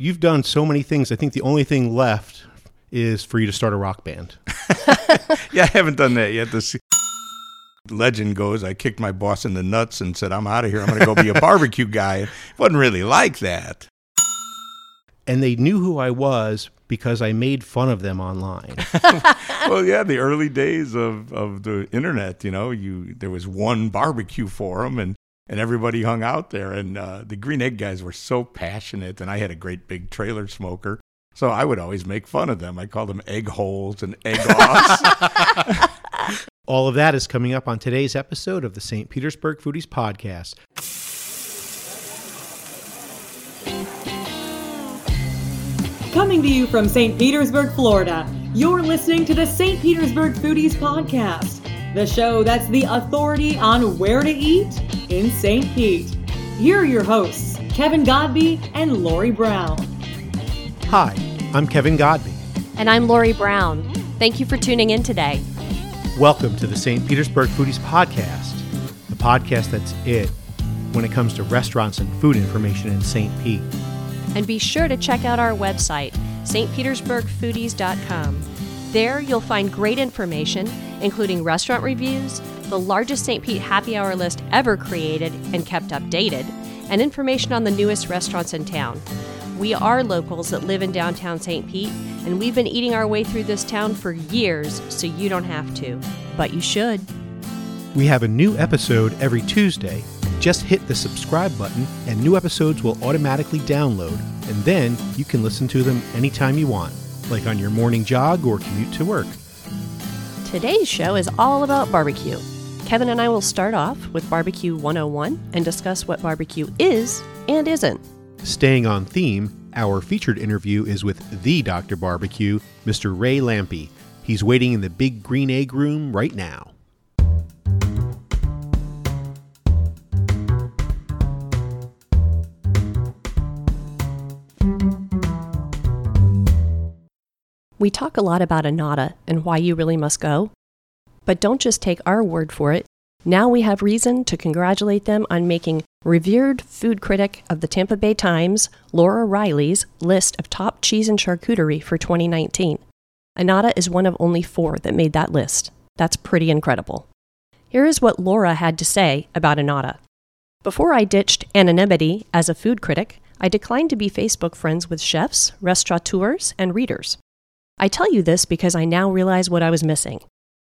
you've done so many things. I think the only thing left is for you to start a rock band. yeah, I haven't done that yet. This legend goes I kicked my boss in the nuts and said, I'm out of here. I'm going to go be a barbecue guy. It wasn't really like that. And they knew who I was because I made fun of them online. well, yeah, the early days of, of the internet, you know, you there was one barbecue forum and, and everybody hung out there. And uh, the Green Egg guys were so passionate, and I had a great big trailer smoker. So I would always make fun of them. I called them egg holes and egg offs. All of that is coming up on today's episode of the St. Petersburg Foodies Podcast. Coming to you from St. Petersburg, Florida, you're listening to the St. Petersburg Foodies Podcast, the show that's the authority on where to eat in St. Pete. Here are your hosts, Kevin Godby and Lori Brown. Hi, I'm Kevin Godby. And I'm Lori Brown. Thank you for tuning in today. Welcome to the St. Petersburg Foodies Podcast, the podcast that's it when it comes to restaurants and food information in St. Pete. And be sure to check out our website, stpetersburgfoodies.com. There you'll find great information, including restaurant reviews, the largest St. Pete happy hour list ever created and kept updated, and information on the newest restaurants in town. We are locals that live in downtown St. Pete, and we've been eating our way through this town for years, so you don't have to. But you should. We have a new episode every Tuesday. Just hit the subscribe button, and new episodes will automatically download, and then you can listen to them anytime you want, like on your morning jog or commute to work. Today's show is all about barbecue. Kevin and I will start off with Barbecue 101 and discuss what barbecue is and isn't. Staying on theme, our featured interview is with the Dr. Barbecue, Mr. Ray Lampe. He's waiting in the big green egg room right now. We talk a lot about Annata and why you really must go. But don't just take our word for it. Now we have reason to congratulate them on making revered food critic of the Tampa Bay Times, Laura Reiley's list of top cheese and charcuterie for 2019. Annata is one of only four that made that list. That's pretty incredible. Here is what Laura had to say about Annata. Before I ditched anonymity as a food critic, I declined to be Facebook friends with chefs, restaurateurs, and readers. I tell you this because I now realize what I was missing.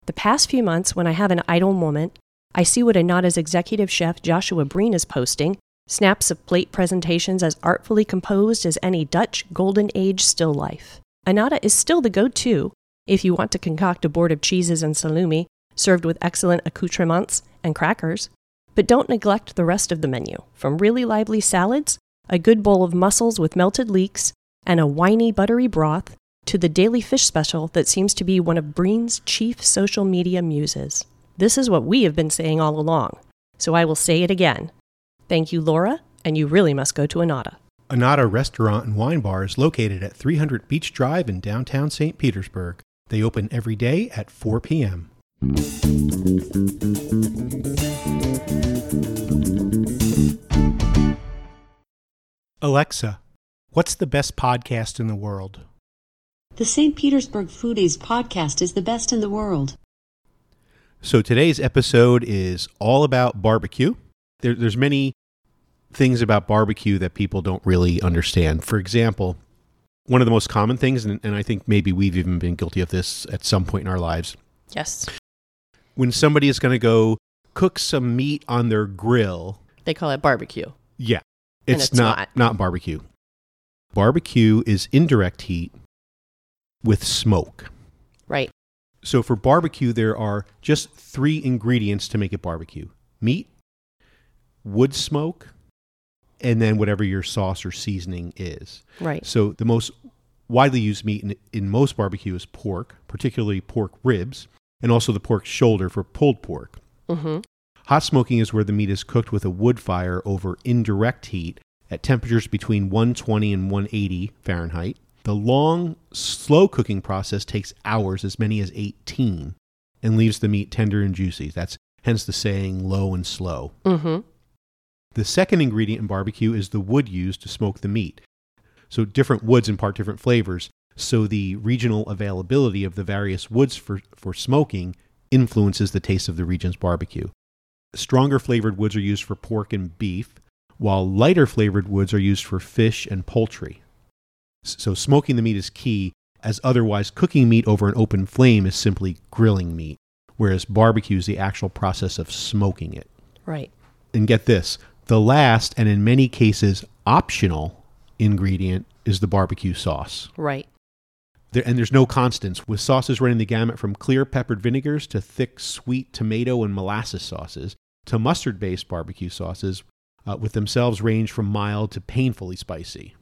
The past few months, when I have an idle moment, I see what Annata's executive chef Joshua Breen is posting snaps of plate presentations as artfully composed as any Dutch Golden Age still life. Annata is still the go to if you want to concoct a board of cheeses and salumi served with excellent accoutrements and crackers. But don't neglect the rest of the menu, from really lively salads, a good bowl of mussels with melted leeks, and a winey buttery broth to the daily fish special that seems to be one of Breen's chief social media muses. This is what we have been saying all along, so I will say it again. Thank you, Laura, and you really must go to Annata. Annata Restaurant and Wine Bar is located at 300 Beach Drive in downtown St. Petersburg. They open every day at 4 p.m. Alexa, what's the best podcast in the world? The St. Petersburg Foodies podcast is the best in the world. So today's episode is all about barbecue. There, there's many things about barbecue that people don't really understand. For example, one of the most common things, and, and I think maybe we've even been guilty of this at some point in our lives, Yes. when somebody is going to go cook some meat on their grill, They call it barbecue. yeah, it's, it's not, not. not barbecue. Barbecue is indirect heat with smoke. Right. So for barbecue, there are just three ingredients to make it barbecue meat, wood smoke, and then whatever your sauce or seasoning is. Right. So the most widely used meat in, in most barbecue is pork, particularly pork ribs, and also the pork shoulder for pulled pork. Mm-hmm. Hot smoking is where the meat is cooked with a wood fire over indirect heat at temperatures between 120 and 180 Fahrenheit. The long, slow cooking process takes hours, as many as 18, and leaves the meat tender and juicy. That's hence the saying low and slow. Mm-hmm. The second ingredient in barbecue is the wood used to smoke the meat. So different woods impart different flavors. So the regional availability of the various woods for, for smoking influences the taste of the region's barbecue. Stronger flavored woods are used for pork and beef, while lighter flavored woods are used for fish and poultry. So smoking the meat is key, as otherwise cooking meat over an open flame is simply grilling meat, whereas barbecue is the actual process of smoking it. Right. And get this the last, and in many cases optional, ingredient is the barbecue sauce. Right. There, and there's no constants, with sauces running the gamut from clear peppered vinegars to thick sweet tomato and molasses sauces to mustard based barbecue sauces, uh, with themselves range from mild to painfully spicy.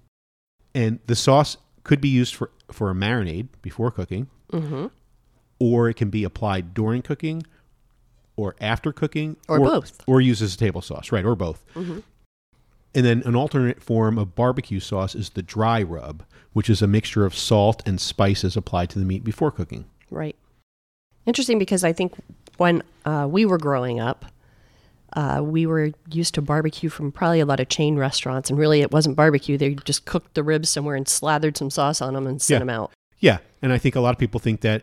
And the sauce could be used for, for a marinade before cooking, Mm-hmm. or it can be applied during cooking or after cooking Or both. or used as a table sauce right or both Mhm. and then an alternate form of barbecue sauce is the dry rub which is a mixture of salt and spices applied to the meat before cooking Right. Interesting because I think when uh, we were growing up, uh, we were used to barbecue from probably a lot of chain restaurants, and really it wasn't barbecue. They just cooked the ribs somewhere and slathered some sauce on them and sent Yeah. them out. yeah and i think a lot of people think that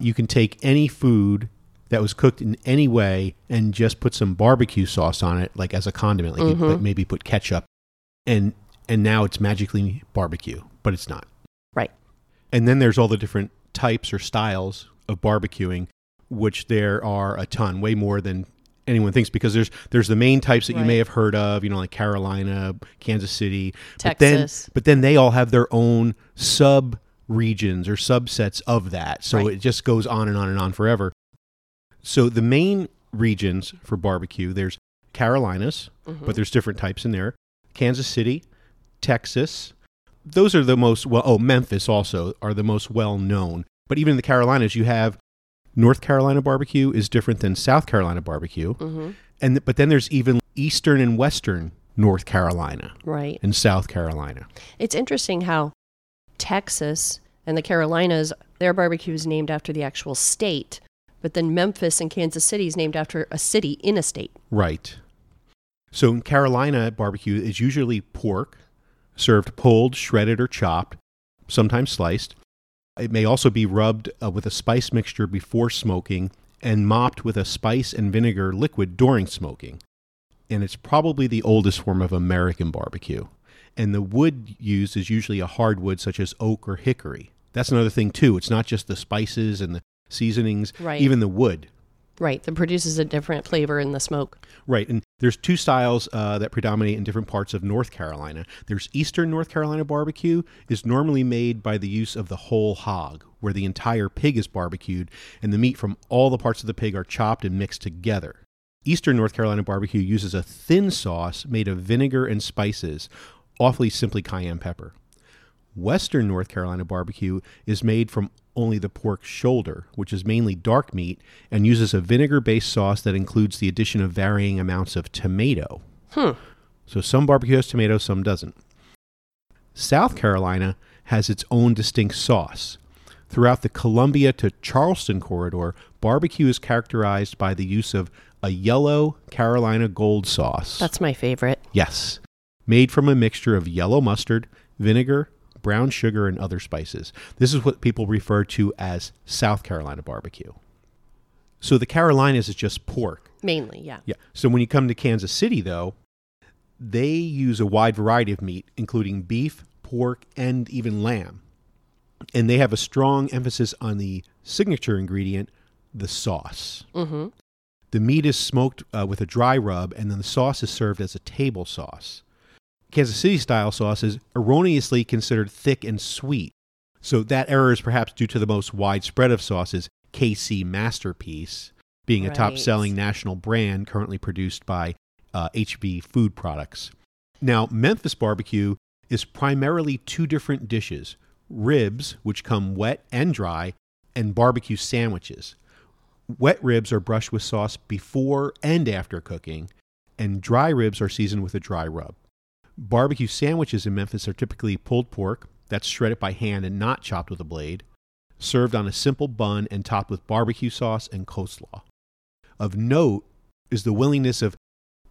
you can take any food that was cooked in any way and just put some barbecue sauce on it like as a condiment like you Mhm. put, maybe put ketchup and and now it's magically barbecue but it's not Right. And then there's all the different types or styles of barbecuing, which there are a ton, way more than anyone thinks, because there's there's the main types that you may have heard of, you know, like Carolina, Kansas City, Texas. But then, but then they all have their own sub regions or subsets of that. So Right. it just goes on and on and on forever. So the main regions for barbecue, there's Carolinas, Mm-hmm. but there's different types in there. Kansas City, Texas. Those are the most well. Oh, Memphis also are the most well known. But even in the Carolinas, you have North Carolina barbecue is different than South Carolina barbecue, hmm and but then there's even Eastern and Western North Carolina Right. and South Carolina. It's interesting how Texas and the Carolinas, their barbecue is named after the actual state, but then Memphis and Kansas City is named after a city in a state. Right. So in Carolina barbecue is usually pork, served pulled, shredded, or chopped, sometimes sliced. It may also be rubbed uh, with a spice mixture before smoking and mopped with a spice and vinegar liquid during smoking. And it's probably the oldest form of American barbecue. And the wood used is usually a hardwood such as oak or hickory. That's another thing too. It's not just the spices and the seasonings, Right. even the wood. Right. That produces a different flavor in the smoke. Right, and there's two styles uh, that predominate in different parts of North Carolina. There's Eastern North Carolina barbecue is normally made by the use of the whole hog, where the entire pig is barbecued and the meat from all the parts of the pig are chopped and mixed together. Eastern North Carolina barbecue uses a thin sauce made of vinegar and spices, awfully simply cayenne pepper. Western North Carolina barbecue is made from only the pork shoulder, which is mainly dark meat, and uses a vinegar based sauce that includes the addition of varying amounts of tomato. Hmm. So some barbecue has tomato, some doesn't. South Carolina has its own distinct sauce. Throughout the Columbia to Charleston corridor, barbecue is characterized by the use of a yellow Carolina gold sauce. That's my favorite. Yes. Made from a mixture of yellow mustard, vinegar, brown sugar, and other spices. This is what people refer to as South Carolina barbecue. So the Carolinas is just pork. Mainly, yeah. Yeah. So when you come to Kansas City, though, they use a wide variety of meat, including beef, pork, and even lamb. And they have a strong emphasis on the signature ingredient, the sauce. Mm-hmm. The meat is smoked uh, with a dry rub, and then the sauce is served as a table sauce. Kansas City style sauce is erroneously considered thick and sweet. So that error is perhaps due to the most widespread of sauces, KC Masterpiece, being a Right. top selling national brand currently produced by uh, HV Food Products. Now, Memphis barbecue is primarily two different dishes ribs, which come wet and dry, and barbecue sandwiches. Wet ribs are brushed with sauce before and after cooking, and dry ribs are seasoned with a dry rub. Barbecue sandwiches in Memphis are typically pulled pork that's shredded by hand and not chopped with a blade, served on a simple bun and topped with barbecue sauce and coleslaw. Of note is the willingness of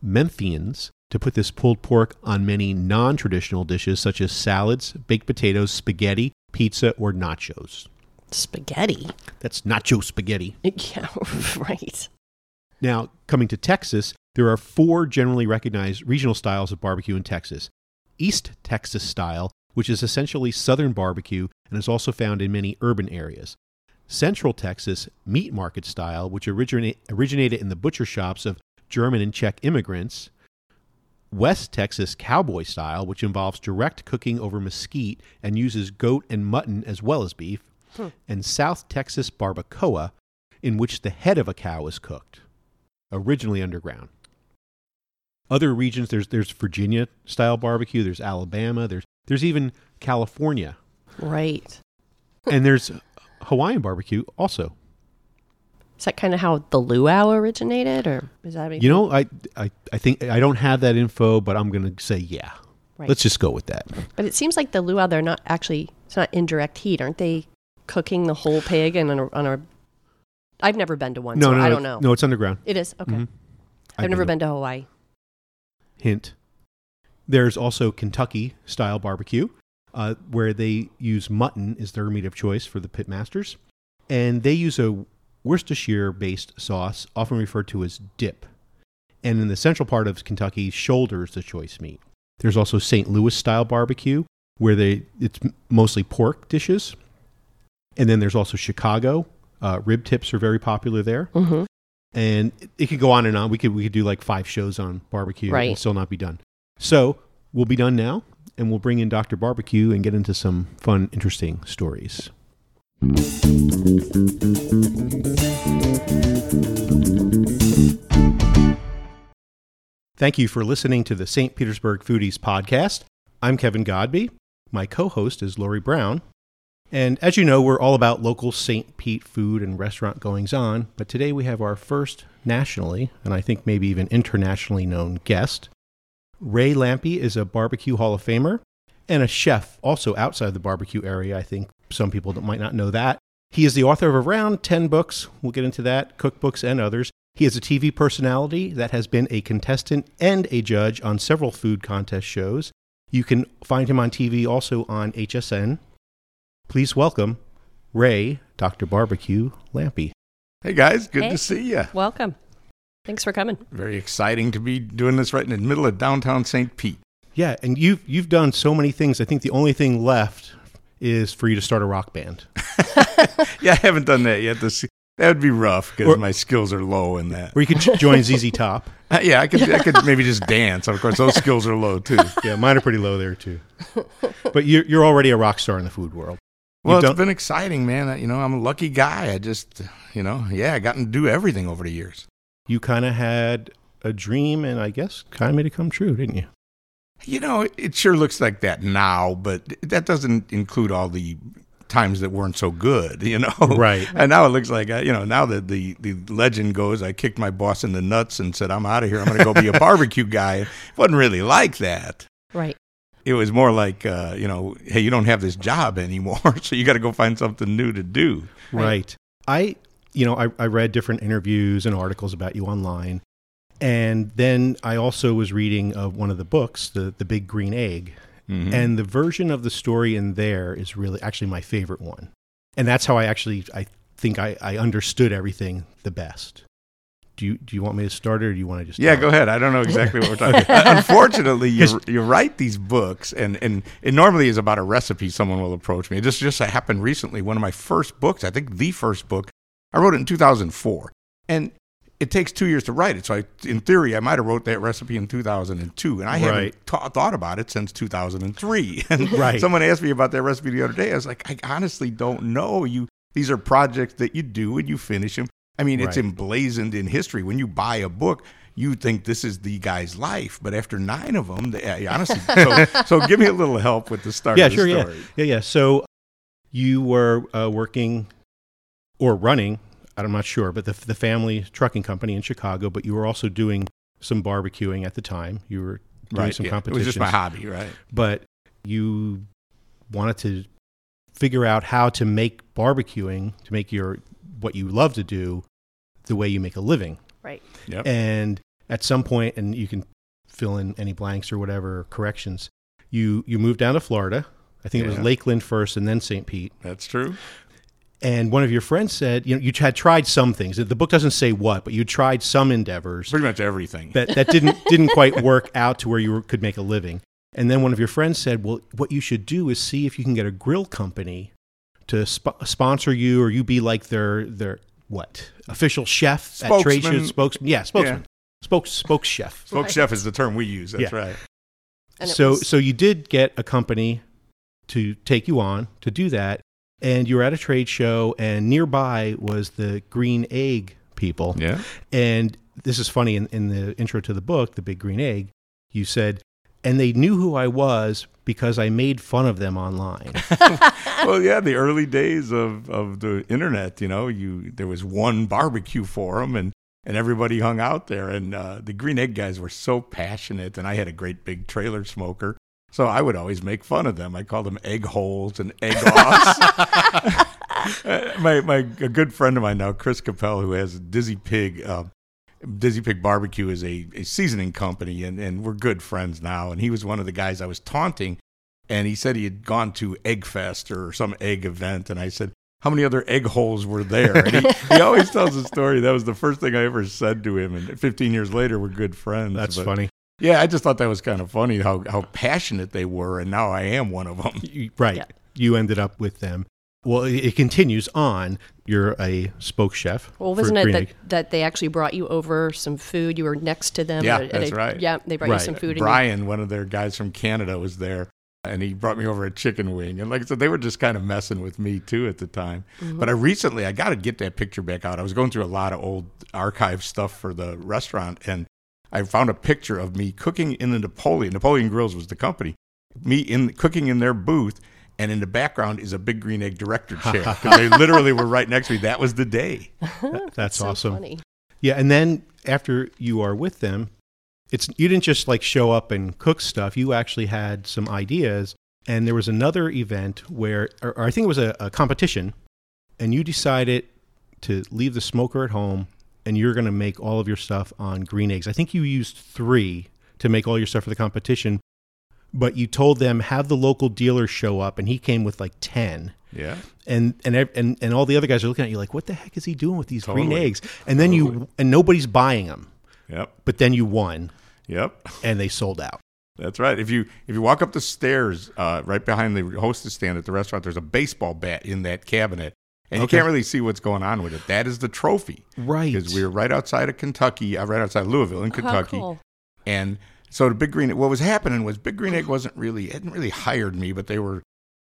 Memphians to put this pulled pork on many non traditional dishes such as salads, baked potatoes, spaghetti, pizza, or nachos. Spaghetti. That's nacho spaghetti. Yeah, right. Now, coming to Texas, there are four generally recognized regional styles of barbecue in Texas East Texas style, which is essentially southern barbecue and is also found in many urban areas. Central Texas meat market style, which origina- originated in the butcher shops of German and Czech immigrants. West Texas cowboy style, which involves direct cooking over mesquite and uses goat and mutton as well as beef. Hmm. And South Texas barbacoa, in which the head of a cow is cooked, originally underground. Other regions, there's there's Virginia style barbecue, there's Alabama, there's there's even California, Right. and there's Hawaiian barbecue also. Is that kind of how the luau originated, or is that You know, I, I I think I don't have that info, but I'm gonna say yeah. Right. Let's just go with that. But it seems like the luau, they're not actually, it's not indirect heat. Aren't they cooking the whole pig and on a, on a I've never been to one, no, so no, I don't know. No, it's underground. It is? Okay. Mhm. I've never been to Hawaii. Hint. There's also Kentucky style barbecue, uh, where they use mutton as their meat of choice for the pitmasters, and they use a Worcestershire based sauce, often referred to as dip. And in the central part of Kentucky, shoulder is the choice meat. There's also St. Louis style barbecue, where they it's mostly pork dishes, and then there's also Chicago. Uh, rib tips are very popular there Mm-hmm. And it- could go on and on. We could we could do like five shows on barbecue and Right. still not be done. So we'll be done now, and we'll bring in Doctor Barbecue and get into some fun, interesting stories. Thank you for listening to the St. Petersburg Foodies podcast. I'm Kevin Godby. My co-host is Lori Brown. And as you know, we're all about local St. Pete food and restaurant goings on, but today we have our first nationally, and I think maybe even internationally known guest. Ray Lampe is a barbecue Hall of Famer and a chef also outside the barbecue area. I think some people that might not know that. He is the author of around 10 books. We'll get into that, cookbooks and others. He is a TV personality that has been a contestant and a judge on several food contest shows. You can find him on TV also on HSN. Please welcome Ray, Dr. Barbecue Lampe. Hey guys, good Hey. to see you. Welcome. Thanks for coming. Very exciting to be doing this right in the middle of downtown St. Pete. Yeah, and you've you've done so many things. I think the only thing left is for you to start a rock band. Yeah, I haven't done that yet. This that would be rough because my skills are low in that. Or you could join ZZ Top. Uh, yeah, I could I could maybe just dance. Of course, those skills are low too. Yeah, mine are pretty low there too. But you're you're already a rock star in the food world. Well, it's been exciting, man. You know, I'm a lucky guy. I just, you know, yeah, I gotten to do everything over the years. You kind of had a dream, and I guess kind of made it come true, didn't you? You know, it- it sure looks like that now, but that doesn't include all the times that weren't so good, you know. Right. And now it looks like, uh, you know, now that the the legend goes, I kicked my boss in the nuts and said, "I'm out of here. I'm going to go be a barbecue guy." It wasn't really like that. Right. It was more like, uh, you know, hey, you don't have this job anymore, so you got to go find something new to do. Right. Right. I, you know, I, I read different interviews and articles about you online. And then I also was reading uh, one of the books, the, the Big Green Egg. Mhm. And the version of the story in there is really actually my favorite one. And that's how I actually, I think I, I understood everything the best. Do you, do you want me to start it or do you want to just? Yeah, tell go ahead. I don't know exactly what we're talking about. Unfortunately, you, you write these books, and, and it normally is about a recipe someone will approach me. This just happened recently. One of my first books, I think the first book, I wrote it in 2004. And it takes two years to write it. So, I, in theory, I might have wrote that recipe in 2002. And I Right. haven't ta- thought about it since 2003. And Right. someone asked me about that recipe the other day. I was like, I honestly don't know. You These are projects that you do and you finish them. I mean, it's emblazoned in history. When you buy a book, you think this is the guy's life, but after nine of them, they, honestly, so, so give me a little help with the start Yeah, of the sure. Yeah. story. Yeah. Yeah. So you were uh, working or running, I'm not sure, but the, the family trucking company in Chicago, but you were also doing some barbecuing at the time. You were doing Right. some yeah. It was competitions. just my hobby, right? but you wanted to figure out how to make barbecuing to make your what you love to do the way you make a living Right. Yep. and at some point and you can fill in any blanks or whatever corrections. You you moved down to Florida. I think it was Lakeland first, and then St. Pete. That's true. And one of your friends said, you know, you had tried some things. The book doesn't say what, but you tried some endeavors Pretty much everything. that that didn't didn't quite work out to where you were, could make a living. And then one of your friends said, "Well, what you should do is see if you can get a grill company to sp- sponsor you, or you be like their their what official chef at trade Spokesman. shows, spokesman, yeah, spokesman, spokes spokes chef. Smoke chef is the term we use. That's Yeah. right. And So was- so you did get a company to take you on to do that, and you were at a trade show, and nearby was the Green Egg people. Yeah. And this is funny in, in the intro to the book, The Big Green Egg, you said, and they knew who I was because I made fun of them online. well, yeah, the early days of, of the internet, you know, you there was one barbecue forum and, and everybody hung out there. And uh, the Green Egg guys were so passionate, and I had a great big trailer smoker. So I would always make fun of them. I called them egg holes and egg offs. Uh, my my a good friend of mine now, Chris Capell, who has Dizzy Pig. Uh, Dizzy Pig Barbecue is a, a seasoning company, and, and we're good friends now. And he was one of the guys I was taunting and he said he had gone to Egg Fest or some egg event, and I said, "How many other egg holes were there?" And he, he always tells the story. That was the first thing I ever said to him, and 15 years later, we're good friends. That's But, funny. Yeah, I just thought that was kind of funny how how passionate they were, and now I am one of them. You- right. Yeah. You ended up with them. Well, it, it continues on. You're a spoke chef. well, wasn't it that, that they actually brought you over some food? You were next to them. Yeah, at a- at that's a- right. Yeah, they brought Right. you some food. and you- Brian, one of their guys from Canada, was there. And he brought me over a chicken wing, and like I said, they were just kind of messing with me too at the time. Mm-hmm. But I recently, I got to get that picture back out. I was going through a lot of old archive stuff for the restaurant, and I found a picture of me cooking in the Napoleon. Napoleon Grills was the company. Me in cooking in their booth, and in the background is a big green egg director chair because they literally were right next to me. That was the day. That's so awesome. funny. Yeah, and then after you are with them, it's you didn't just like show up and cook stuff. You actually had some ideas, and there was another event where, or, or I think it was a, a competition, and you decided to leave the smoker at home, and you're going to make all of your stuff on green eggs. I think you used three to make all your stuff for the competition, but you told them have the local dealer show up, and he came with like ten Yeah. and and and and all the other guys are looking at you like, what the heck is he doing with these green eggs? And then you and nobody's buying them, Yep. but then you won Yep. and they sold out. That's right. If you if you walk up the stairs uh, right behind the hostess stand at the restaurant, there's a baseball bat in that cabinet, and you can't really see what's going on with it. That is the trophy Right. because we were right outside of Kentucky, uh, right outside Louisville in How Kentucky, cool. and so the Big Green. What was happening was Big Green Egg wasn't really hadn't really hired me, but they were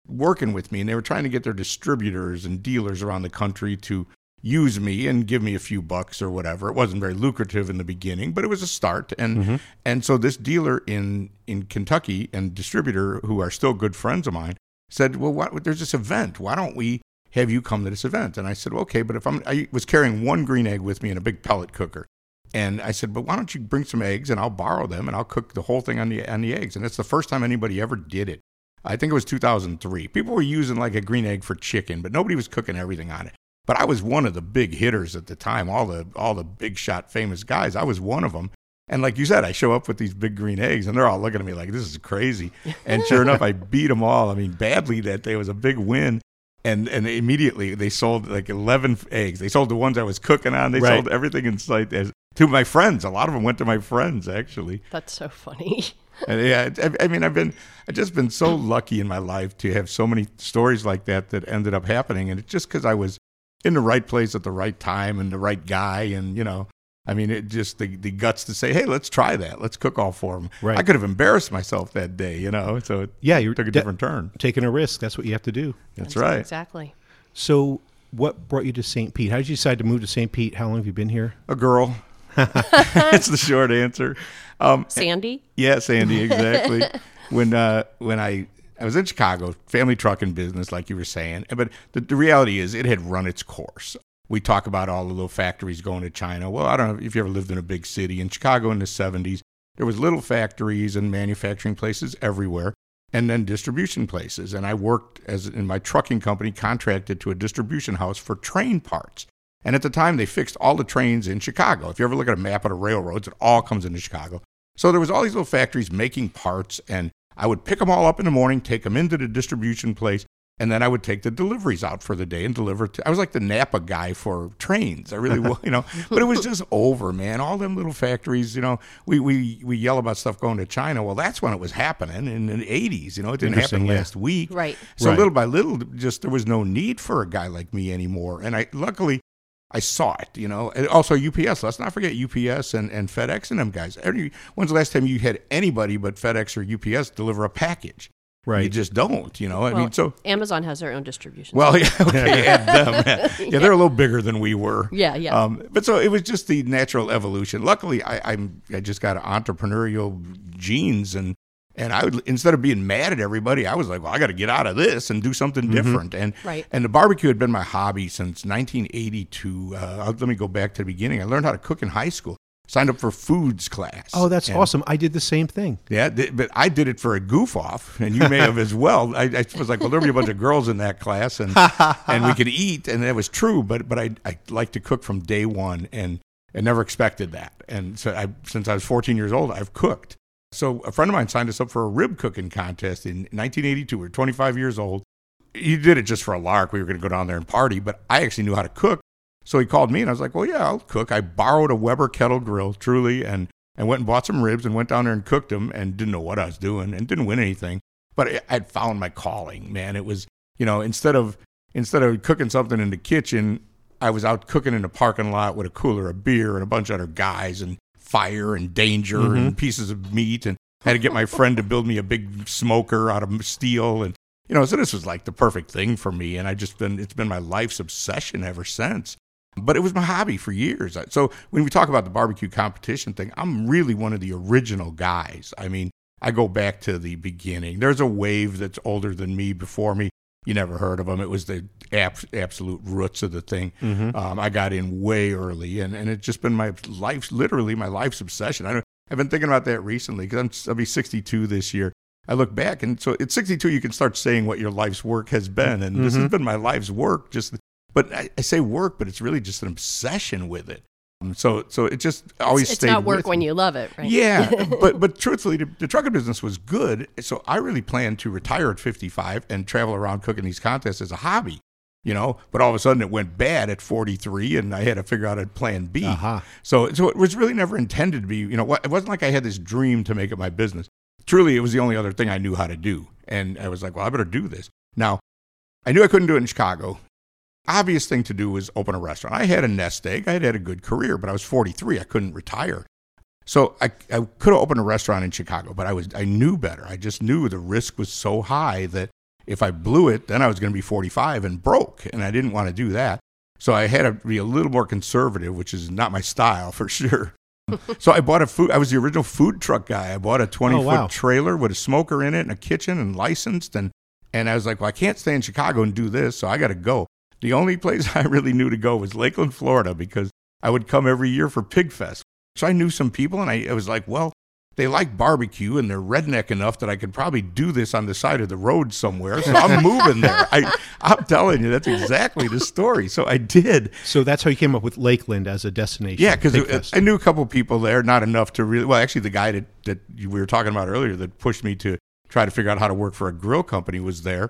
working with me, and they were trying to get their distributors and dealers around the country to use me and give me a few bucks or whatever. It wasn't very lucrative in the beginning, but it was a start. And mm-hmm. and so this dealer in in Kentucky and distributor who are still good friends of mine said, "Well, what, there's this event. Why don't we have you come to this event?" And I said, well, "Okay, but if I'm I was carrying one green egg with me in a big pellet cooker." And I said, "But why don't you bring some eggs and I'll borrow them and I'll cook the whole thing on the on the eggs." And it's the first time anybody ever did it. I think it was 2003. People were using like a green egg for chicken, but nobody was cooking everything on it. But I was one of the big hitters at the time. All the all the big shot famous guys. I was one of them. And like you said, I show up with these big green eggs, and they're all looking at me like this is crazy. And sure enough, I beat them all. I mean, badly that day. It was a big win. And and immediately they sold like 11 eggs. They sold the ones I was cooking on. They Right. sold everything in sight as, to my friends. A lot of them went to my friends actually. That's so funny. And yeah, I, I mean, I've been, I've just been so lucky in my life to have so many stories like that that ended up happening, and it's just because I was in the right place at the right time and the right guy, and you know, I mean, it just the, the guts to say, hey, let's try that, let's cook all for them. Right. I could have embarrassed myself that day, you know, so it Yeah, you took a de- different turn. taking a risk. That's what you have to do. That's right. Exactly. So, what brought you to St. Pete? How did you decide to move to St. Pete? How long have you been here? A girl. That's the short answer. Um, Sandy? Yeah, Sandy, exactly. when uh, when I I was in Chicago, family trucking business, like you were saying, but the, the reality is it had run its course. We talk about all the little factories going to China. Well, I don't know if you ever lived in a big city. In Chicago in the '70s, there was little factories and manufacturing places everywhere, and then distribution places. And I worked as in my trucking company, contracted to a distribution house for train parts. And at the time, they fixed all the trains in Chicago. If you ever look at a map of the railroads, it all comes into Chicago. So there was all these little factories making parts, and I would pick them all up in the morning, take them into the distribution place, and then I would take the deliveries out for the day and deliver. To, I was like the Napa guy for trains. I really, wa- you know, but it was just over, man. All them little factories, you know, we we we yell about stuff going to China. Well, that's when it was happening in the '80s. You know, it didn't happen yeah. last week, Right. So Right. little by little, just there was no need for a guy like me anymore. And I luckily. I saw it, you know. And also UPS. Let's not forget UPS and, and FedEx and them guys. Every, when's the last time you had anybody but FedEx or UPS deliver a package? Right. You just don't, you know. I mean, so Amazon has their own distribution. well, yeah, okay, add them. Yeah. Yeah, they're a little bigger than we were. Yeah, yeah. Um, but so it was just the natural evolution. Luckily, I, I'm I just got entrepreneurial genes, and and I would instead of being mad at everybody, I was like, well, I got to get out of this and do something different. And Right. and the barbecue had been my hobby since 1982. Uh, let me go back to the beginning. I learned how to cook in high school. Signed up for foods class. Oh, that's And- awesome. I did the same thing. yeah, th- but I did it for a goof off, and you may have as well. I, I was like, well, there'll be a bunch of girls in that class, and and we could eat, and that was true. But but I I like to cook from day one, and I never expected that. And so I since I was 14 years old, I've cooked. So a friend of mine signed us up for a rib cooking contest in 1982. We were 25 years old. He did it just for a lark. We were going to go down there and party, but I actually knew how to cook. So he called me, and I was like, well, yeah, I'll cook. I borrowed a Weber kettle grill, truly, and and went and bought some ribs and went down there and cooked them and didn't know what I was doing and didn't win anything. But I- I'd found my calling, man. It was, you know, instead of instead of cooking something in the kitchen, I was out cooking in the parking lot with a cooler of beer and a bunch of other guys and fire and danger and mm-hmm. pieces of meat and I had to get my friend to build me a big smoker out of steel and you know, so this was like the perfect thing for me and I just been it's been my life's obsession ever since but it was my hobby for years. So when we talk about the barbecue competition thing, I'm really one of the original guys. I mean, I go back to the beginning. There's a wave that's older than me before me. You never heard of them. It was the ab- absolute roots of the thing. Um, I got in way early, and, and it's just been my life's literally my life's obsession. I don't, I've been thinking about that recently because I'll be 62 this year. I look back, and so at 62, you can start saying what your life's work has been, and this has been my life's work. Just, but I, I say work, but it's really just an obsession with it. Um, So, so it just always it's, it's stayed not work with when me. you love it, right? Yeah, but but truthfully, the, the trucking business was good. So I really planned to retire at 55 and travel around cooking these contests as a hobby, you know. But all of a sudden, it went bad at 43, and I had to figure out a plan B. Aha. So so it was really never intended to be, you know. what- It wasn't like I had this dream to make it my business. Truly, it was the only other thing I knew how to do, and I was like, well, I better do this. Now, I knew I couldn't do it in Chicago. Obvious thing to do was open a restaurant. I had a nest egg. I had had a good career, but I was 43. I couldn't retire. So I, I could have opened a restaurant in Chicago, but I was I knew better. I just knew the risk was so high that if I blew it, then I was going to be 45 and broke, and I didn't want to do that. So I had to be a little more conservative, which is not my style for sure. so I bought a food. I was the original food truck guy. I bought a 20 Oh, foot wow. trailer with a smoker in it and a kitchen and licensed. And and I was like, well, I can't stay in Chicago and do this, so I got to go. The only place I really knew to go was Lakeland, Florida, because I would come every year for Pig Fest. So I knew some people, and I, I was like, well, they like barbecue and they're redneck enough that I could probably do this on the side of the road somewhere. So I'm moving there. I, I'm telling you, that's exactly the story. So I did. So that's how you came up with Lakeland as a destination. Yeah, because I knew a couple people there, not enough to really. Well, actually, the guy that, that we were talking about earlier that pushed me to try to figure out how to work for a grill company was there.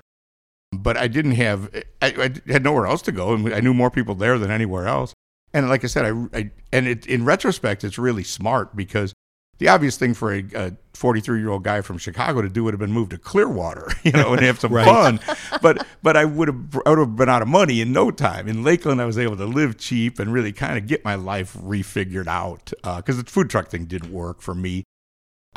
But I didn't have, I, I had nowhere else to go, and I knew more people there than anywhere else. And like I said, I, I and it, in retrospect, it's really smart because the obvious thing for a 43 year old guy from Chicago to do would have been move to Clearwater, you know, and have some Right. fun. But but I would have I would have been out of money in no time. In Lakeland, I was able to live cheap and really kind of get my life refigured out uh, because the food truck thing didn't work for me.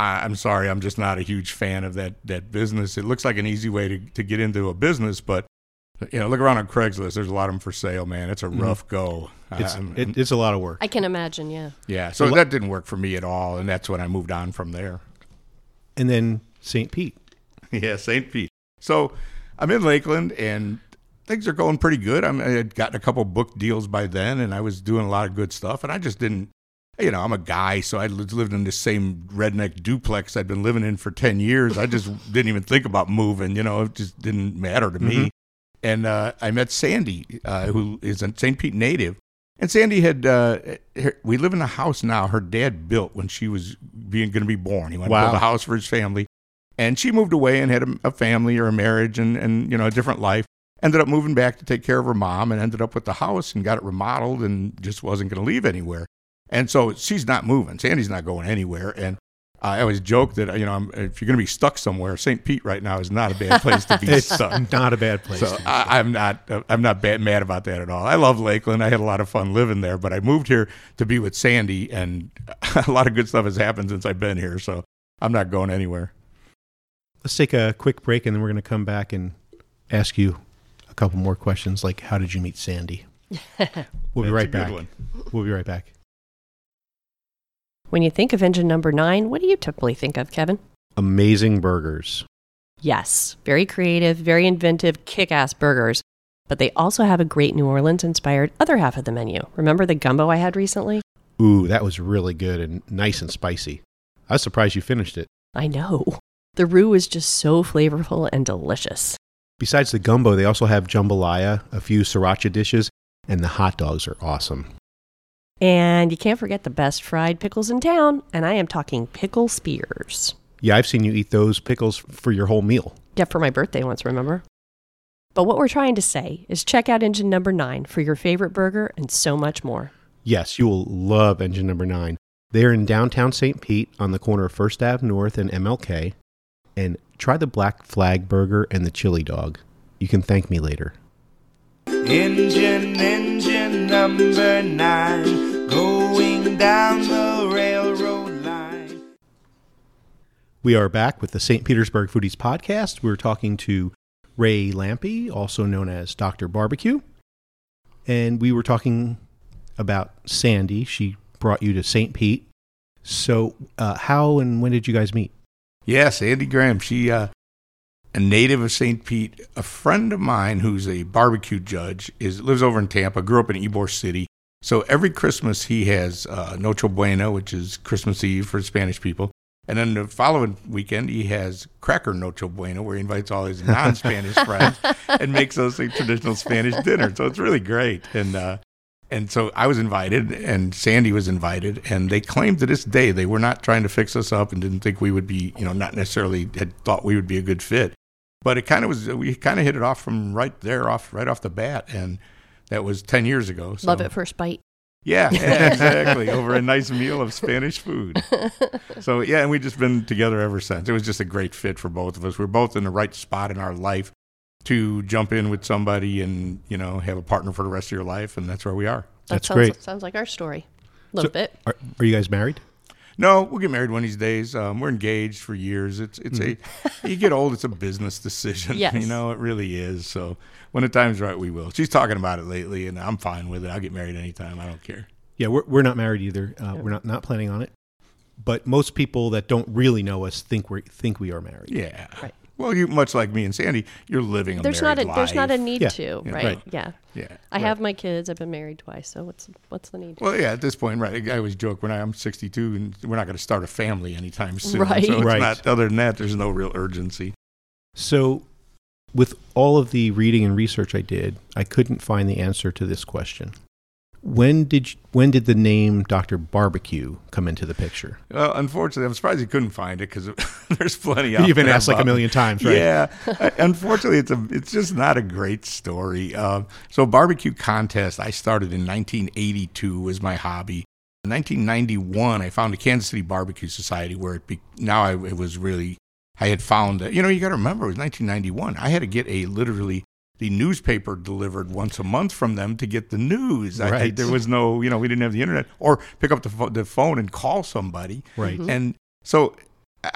I, I'm sorry, I'm just not a huge fan of that that business. It looks like an easy way to, to get into a business, but you know, look around on Craigslist. There's a lot of them for sale, man. It's a rough go. Mm-hmm. it's, I'm- it, it's a lot of work. I can imagine, yeah. yeah, so that didn't work for me at all, and that's when I moved on from there. And then St. Pete. yeah, St. Pete. So I'm in Lakeland, and things are going pretty good. I'm, I had gotten a couple book deals by then, and I was doing a lot of good stuff. And I just didn't, you know, I'm a guy, so I lived in the same redneck duplex I'd been living in for 10 years. I just didn't even think about moving, you know, it just didn't matter to me. And uh, I met Sandy, uh, who is a St. Pete native. And Sandy had, uh, her, we live in a house now her dad built when she was being going to be born. He went to Wow. build a house for his family. And she moved away and had a, a family or a marriage and, and, you know, a different life. Ended up moving back to take care of her mom and ended up with the house and got it remodeled and just wasn't going to leave anywhere. And so she's not moving. Sandy's not going anywhere. And I always joke that, you know, I'm, if you're going to be stuck somewhere, St. Pete right now is not a bad place to be It's stuck. not a bad place. So to be. I, I'm not I'm not bad, mad about that at all. I love Lakeland. I had a lot of fun living there, but I moved here to be with Sandy, and a lot of good stuff has happened since I've been here. So I'm not going anywhere. Let's take a quick break and then we're going to come back and ask you a couple more questions like how did you meet Sandy? We'll be That's a right good back. one. We'll be right back. When you think of engine number nine, what do you typically think of, Kevin? Amazing burgers. Yes, very creative, very inventive, kick ass burgers. But they also have a great New Orleans inspired other half of the menu. Remember the gumbo I had recently? Ooh, that was really good and nice and spicy. I was surprised you finished it. I know. The roux is just so flavorful and delicious. Besides the gumbo, they also have jambalaya, a few sriracha dishes, and the hot dogs are awesome. And you can't forget the best fried pickles in town, and I am talking pickle spears. Yeah, I've seen you eat those pickles for your whole meal. Yeah, for my birthday once, remember? But what we're trying to say is check out engine number nine for your favorite burger and so much more. Yes, you will love Engine Number 9. They're in downtown St. Pete on the corner of First Ave North and MLK. And try the Black Flag Burger and the Chili Dog. You can thank me later. Engine, engine number nine, going down the railroad line. We are back with the St. Petersburg Foodies podcast. We're talking to Ray Lampe, also known as Dr. Barbecue. And we were talking about Sandy. She brought you to St. Pete. So, uh, how and when did you guys meet? Yes, Andy Graham. She, uh, a native of St. Pete, a friend of mine who's a barbecue judge, is lives over in Tampa. Grew up in Ybor City. So every Christmas he has uh, Noche Buena, which is Christmas Eve for Spanish people, and then the following weekend he has Cracker Noche Buena, where he invites all his non-Spanish friends and makes us a traditional Spanish dinner. So it's really great. And uh, and so I was invited, and Sandy was invited, and they claimed to this day they were not trying to fix us up and didn't think we would be, you know, not necessarily had thought we would be a good fit. But it kind of was. We kind of hit it off from right there, off right off the bat, and that was ten years ago. So. Love at first bite. Yeah, yeah, exactly. Over a nice meal of Spanish food. So yeah, and we've just been together ever since. It was just a great fit for both of us. We're both in the right spot in our life to jump in with somebody and you know have a partner for the rest of your life, and that's where we are. That That's sounds, great. Sounds like our story. A little So- bit. Are, are you guys married? No, we'll get married one of these days. Um, we're engaged for years. It's it's a you get old. It's a business decision. Yes. you know it really is. So when the time's right, we will. She's talking about it lately, and I'm fine with it. I'll get married anytime. I don't care. Yeah, we're, we're not married either. Uh, We're not, not planning on it. But most people that don't really know us think we think we are married. Yeah. Right. Well, you much like me and Sandy, you're living a There's not married a there's not a need Yeah. to, Yeah. right? Right. Yeah. Yeah. I right. have my kids. I've been married twice, so what's what's the need? Well, yeah, at this point, right. I always joke when I'm 62 and we're not going to start a family anytime soon. Right. So it's Right. not, other than that, there's no real urgency. So, with all of the reading and research I did, I couldn't find the answer to this question. When did you, when did the name Dr. Barbecue come into the picture? Well, unfortunately, I'm surprised you couldn't find it because there's plenty. You've been asked like a million times, right? Yeah, unfortunately, it's a it's just not a great story. Uh, so, barbecue contest I started in 1982 was my hobby. In 1991, I found the Kansas City Barbecue Society where it be, now I, it was really I had found that you know you got to remember it was 1991. I had to get a literally the newspaper delivered once a month from them to get the news. I, I, Right. there was no you know we didn't have the internet or pick up the, pho- the phone and call somebody. Right. Mm-hmm. And so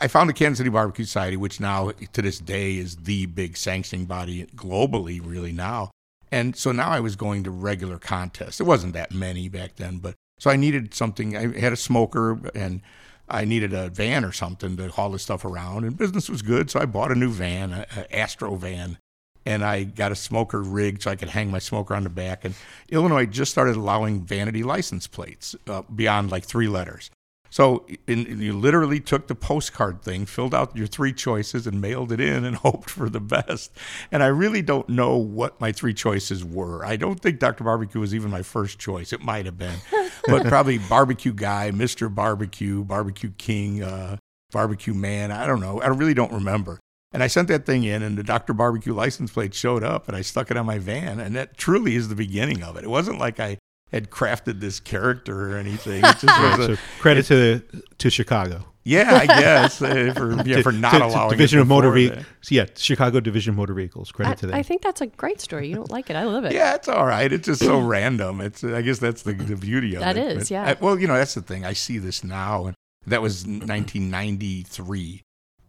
I found the Kansas City Barbecue Society, which now to this day is the big sanctioning body globally, really now. And so now I was going to regular contests. There wasn't that many back then, but so I needed something. I had a smoker and I needed a van or something to haul this stuff around. And business was good, so I bought a new van, a, a Astro van, and I got a smoker rig so I could hang my smoker on the back. And Illinois just started allowing vanity license plates uh, beyond like three letters. So in, you literally took the postcard thing, filled out your three choices, and mailed it in, and hoped for the best. And I really don't know what my three choices were. I don't think Dr. Barbecue was even my first choice. It might have been, but probably Barbecue Guy, Mister Barbecue, Barbecue King, uh, Barbecue Man. I don't know. I really don't remember. And I sent that thing in, and the Dr. Barbecue license plate showed up, and I stuck it on my van. And that truly is the beginning of it. It wasn't like I had crafted this character or anything. It just Right, was a, so credit to to Chicago. yeah, I guess uh, for yeah, for not To- to allowing Division it of Motor Vehicles. Yeah, Chicago Division of Motor Vehicles. Credit I, to them. I think that's a great story. You don't like it. I love it. Yeah, it's all right. It's just so random. It's I guess that's the, the beauty of That it. is, But yeah. I- well, you know, that's the thing. I see this now, and that was 1993.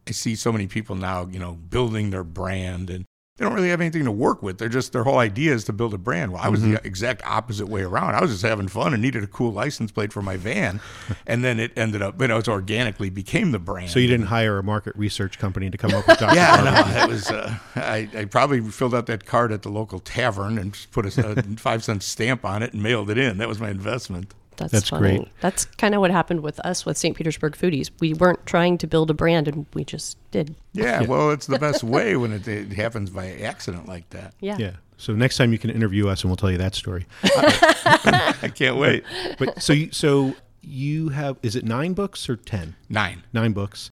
I see so many people now, you know, building their brand, and they don't really have anything to work with. They're just their whole idea is to build a brand. Well, I was Mm-hmm. the exact opposite way around. I was just having fun and needed a cool license plate for my van, and then it ended up, you know, it organically became the brand. so you didn't hire a market research company to come up with Dr. Yeah, no, it was. Uh, I, I probably filled out that card at the local tavern and just put a, a five cent stamp on it and mailed it in. That was my investment. That's, That's funny. great. That's kind of what happened with us with St. Petersburg Foodies. We weren't trying to build a brand, and we just did. Yeah, well, it's the best way when it, it happens by accident like that. Yeah. Yeah. So next time you can interview us, and we'll tell you that story. I can't wait. But so you, so you have is it nine books or ten? Nine. Nine books.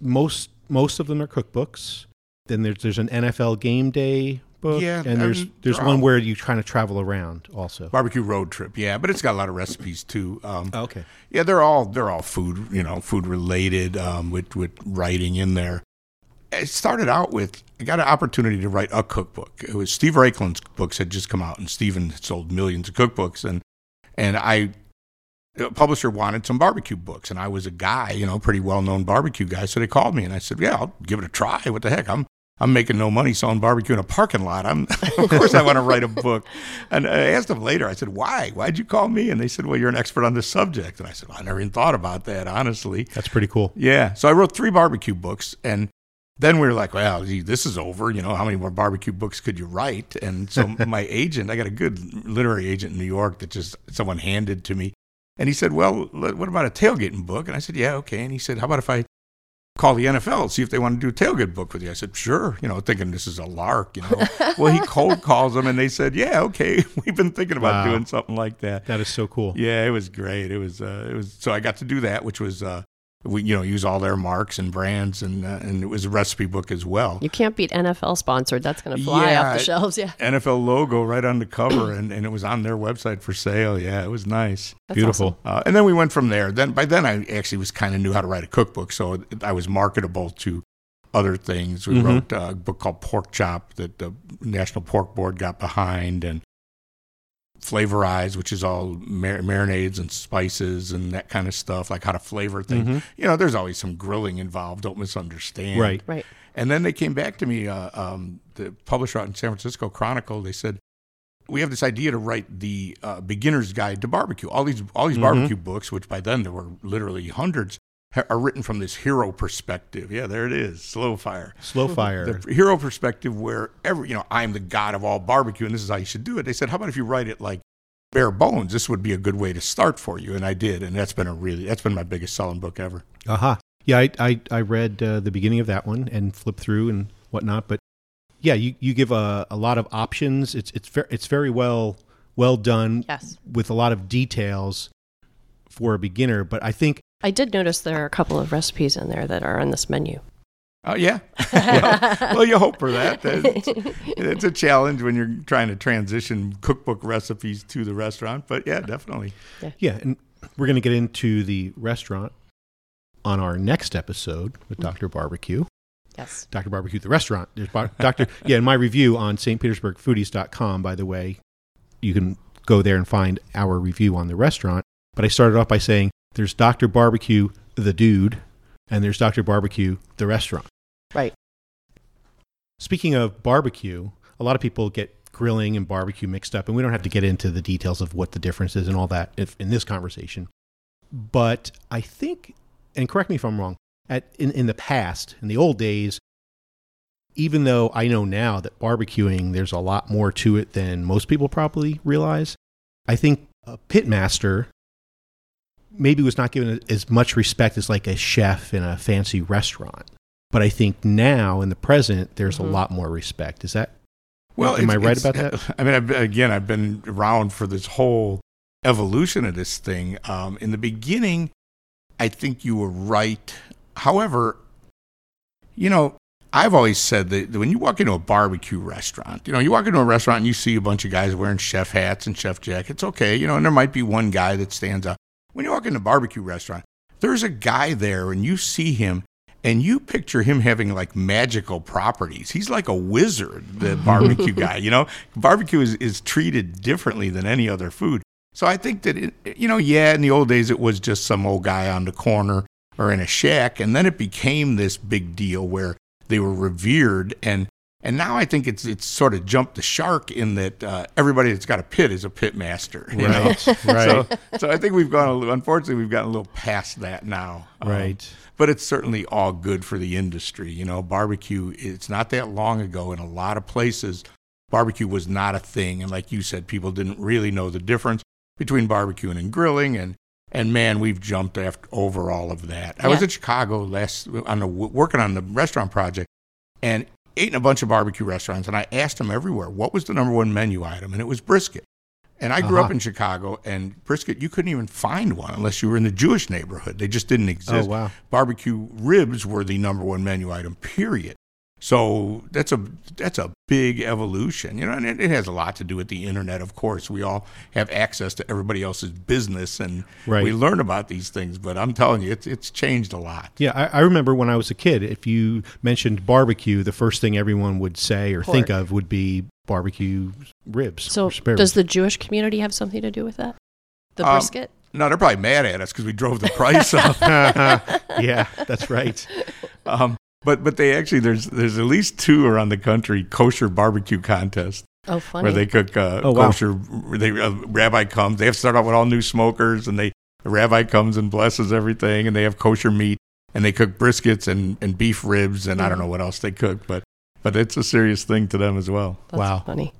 Most most of them are cookbooks. Then there's there's an NFL game day book, Yeah, and there's um, there's one where you kind of travel around also. Barbecue road trip, yeah, but it's got a lot of recipes too. Um, Oh, okay. Yeah, they're all they're all food, you know, food related um, with with writing in there. It started out with I got an opportunity to write a cookbook. It was Steve Raichlen's books had just come out, and Steven had sold millions of cookbooks, and and I the publisher wanted some barbecue books, and I was a guy, you know, pretty well known barbecue guy, so they called me, and I said, yeah, I'll give it a try. What the heck, I'm I'm making no money selling barbecue in a parking lot. I'm, of course, I want to write a book. And I asked them later. I said, "Why? Why'd you call me?" And they said, "Well, you're an expert on this subject." And I said, well, "I never even thought about that, honestly." That's pretty cool. Yeah. So I wrote three barbecue books, and then we were like, "Well, gee, this is over. You know, how many more barbecue books could you write?" And so my agent, I got a good literary agent in New York that just someone handed to me, and he said, "Well, what about a tailgating book?" And I said, "Yeah, okay." And he said, "How about if I?" Call the NFL, and see if they want to do a tailgate book with you. I said, sure, you know, thinking this is a lark, you know. well, he cold calls them and they said, yeah, okay, we've been thinking about Wow. doing something like that. That is so cool. Yeah, it was great. It was uh, it was so I got to do that, which was uh, we you know use all their marks and brands, and uh, and it was a recipe book as well. You can't beat NFL sponsored. That's going to fly Yeah, off the shelves. Yeah. NFL logo right on the cover, and, and it was on their website for sale. Yeah, it was nice. That's Beautiful. Uh, and then we went from there. Then by then I actually was kind of knew how to write a cookbook, so I was marketable to other things. We Mhm. wrote uh, a book called Pork Chop that the National Pork Board got behind, and Flavorize, which is all mar- marinades and spices and that kind of stuff, like how to flavor things. Mhm. You know, there's always some grilling involved. Don't misunderstand. Right. Right. And then they came back to me, uh, um, the publisher out in San Francisco Chronicle. They said, "We have this idea to write the uh, beginner's guide to barbecue. All these all these Mhm. barbecue books, which by then there were literally hundreds, ha- are written from this hero perspective. Yeah, there it is, slow fire. Slow fire. The hero perspective, where every you know, I'm the god of all barbecue, and this is how you should do it. They said, how about if you write it like bare bones? This would be a good way to start for you, and I did, and that's been a really that's been my biggest selling book ever. Aha. Uh-huh. Yeah, I I, I read uh, the beginning of that one and flipped through and whatnot, but yeah, you, you give a, a lot of options. It's it's very it's very well well done Yes. with a lot of details for a beginner. But I think I did notice there are a couple of recipes in there that are on this menu. Oh yeah. well, well, you hope for that. It's, it's a challenge when you're trying to transition cookbook recipes to the restaurant, but yeah, definitely. yeah, and we're going to get into the restaurant on our next episode with mm-hmm. Dr. Barbecue. Yes. Dr. Barbecue, the restaurant. There's Bar- Dr. yeah, in my review on stpetersburgfoodies.com, by the way, you can go there and find our review on the restaurant. But I started off by saying there's Dr. Barbecue, the dude, and there's Dr. Barbecue, the restaurant. Right. Speaking of barbecue, a lot of people get grilling and barbecue mixed up, and we don't have to get into the details of what the difference is and all that if, in this conversation. But I think, and correct me if I'm wrong, at in, in the past, in the old days, even though I know now that barbecuing, there's a lot more to it than most people probably realize, I think a pitmaster maybe was not given as much respect as like a chef in a fancy restaurant. But I think now in the present, there's a lot more respect. Is that Well, am I right about that? I mean, I've, again, I've been around for this whole evolution of this thing. Um, in the beginning, I think you were right. However, you know, I've always said that when you walk into a barbecue restaurant, you know, you walk into a restaurant and you see a bunch of guys wearing chef hats and chef jackets, okay, you know, and there might be one guy that stands out. When you walk into a barbecue restaurant, there's a guy there and you see him and you picture him having like magical properties. He's like a wizard, the barbecue guy, you know? Barbecue is, is treated differently than any other food. So I think that, it, you know, yeah, in the old days it was just some old guy on the corner or in a shack. And then it became this big deal where they were revered. And, and now I think it's, it's sort of jumped the shark in that uh, everybody that's got a pit is a pit master. You know? Right, right. So, so I think we've gone, a little, unfortunately, we've gotten a little past that now. Um, right? but it's certainly all good for the industry. You know, barbecue, it's not that long ago in a lot of places, barbecue was not a thing. And like you said, people didn't really know the difference between barbecuing and grilling. And, and man, we've jumped after, over all of that. I was in Chicago last, on the, working on the restaurant project and ate in a bunch of barbecue restaurants. And I asked them everywhere, what was the number one menu item? And it was brisket. And I grew Uh-huh. up in Chicago, and brisket, you couldn't even find one unless you were in the Jewish neighborhood. They just didn't exist. Oh, wow. Barbecue ribs were the number one menu item, period. So that's a that's a big evolution, you know, and it, it has a lot to do with the internet. Of course, we all have access to everybody else's business, and Right. we learn about these things. But I'm telling you, it's it's changed a lot. Yeah, I, I remember when I was a kid, if you mentioned barbecue, the first thing everyone would say or think of would be barbecue ribs. So, or does ribs. the Jewish community have something to do with that? The Um, brisket? No, they're probably mad at us because we drove the price up. yeah, that's right. Um, but but they actually there's there's at least two around the country kosher barbecue contests. oh, funny. where they cook uh, Oh, wow. kosher. They uh, rabbi comes. They have to start off with all new smokers, and they the rabbi comes and blesses everything, and they have kosher meat, and they cook briskets and, and beef ribs, and I don't know what else they cook, but but it's a serious thing to them as well. That's Wow. funny.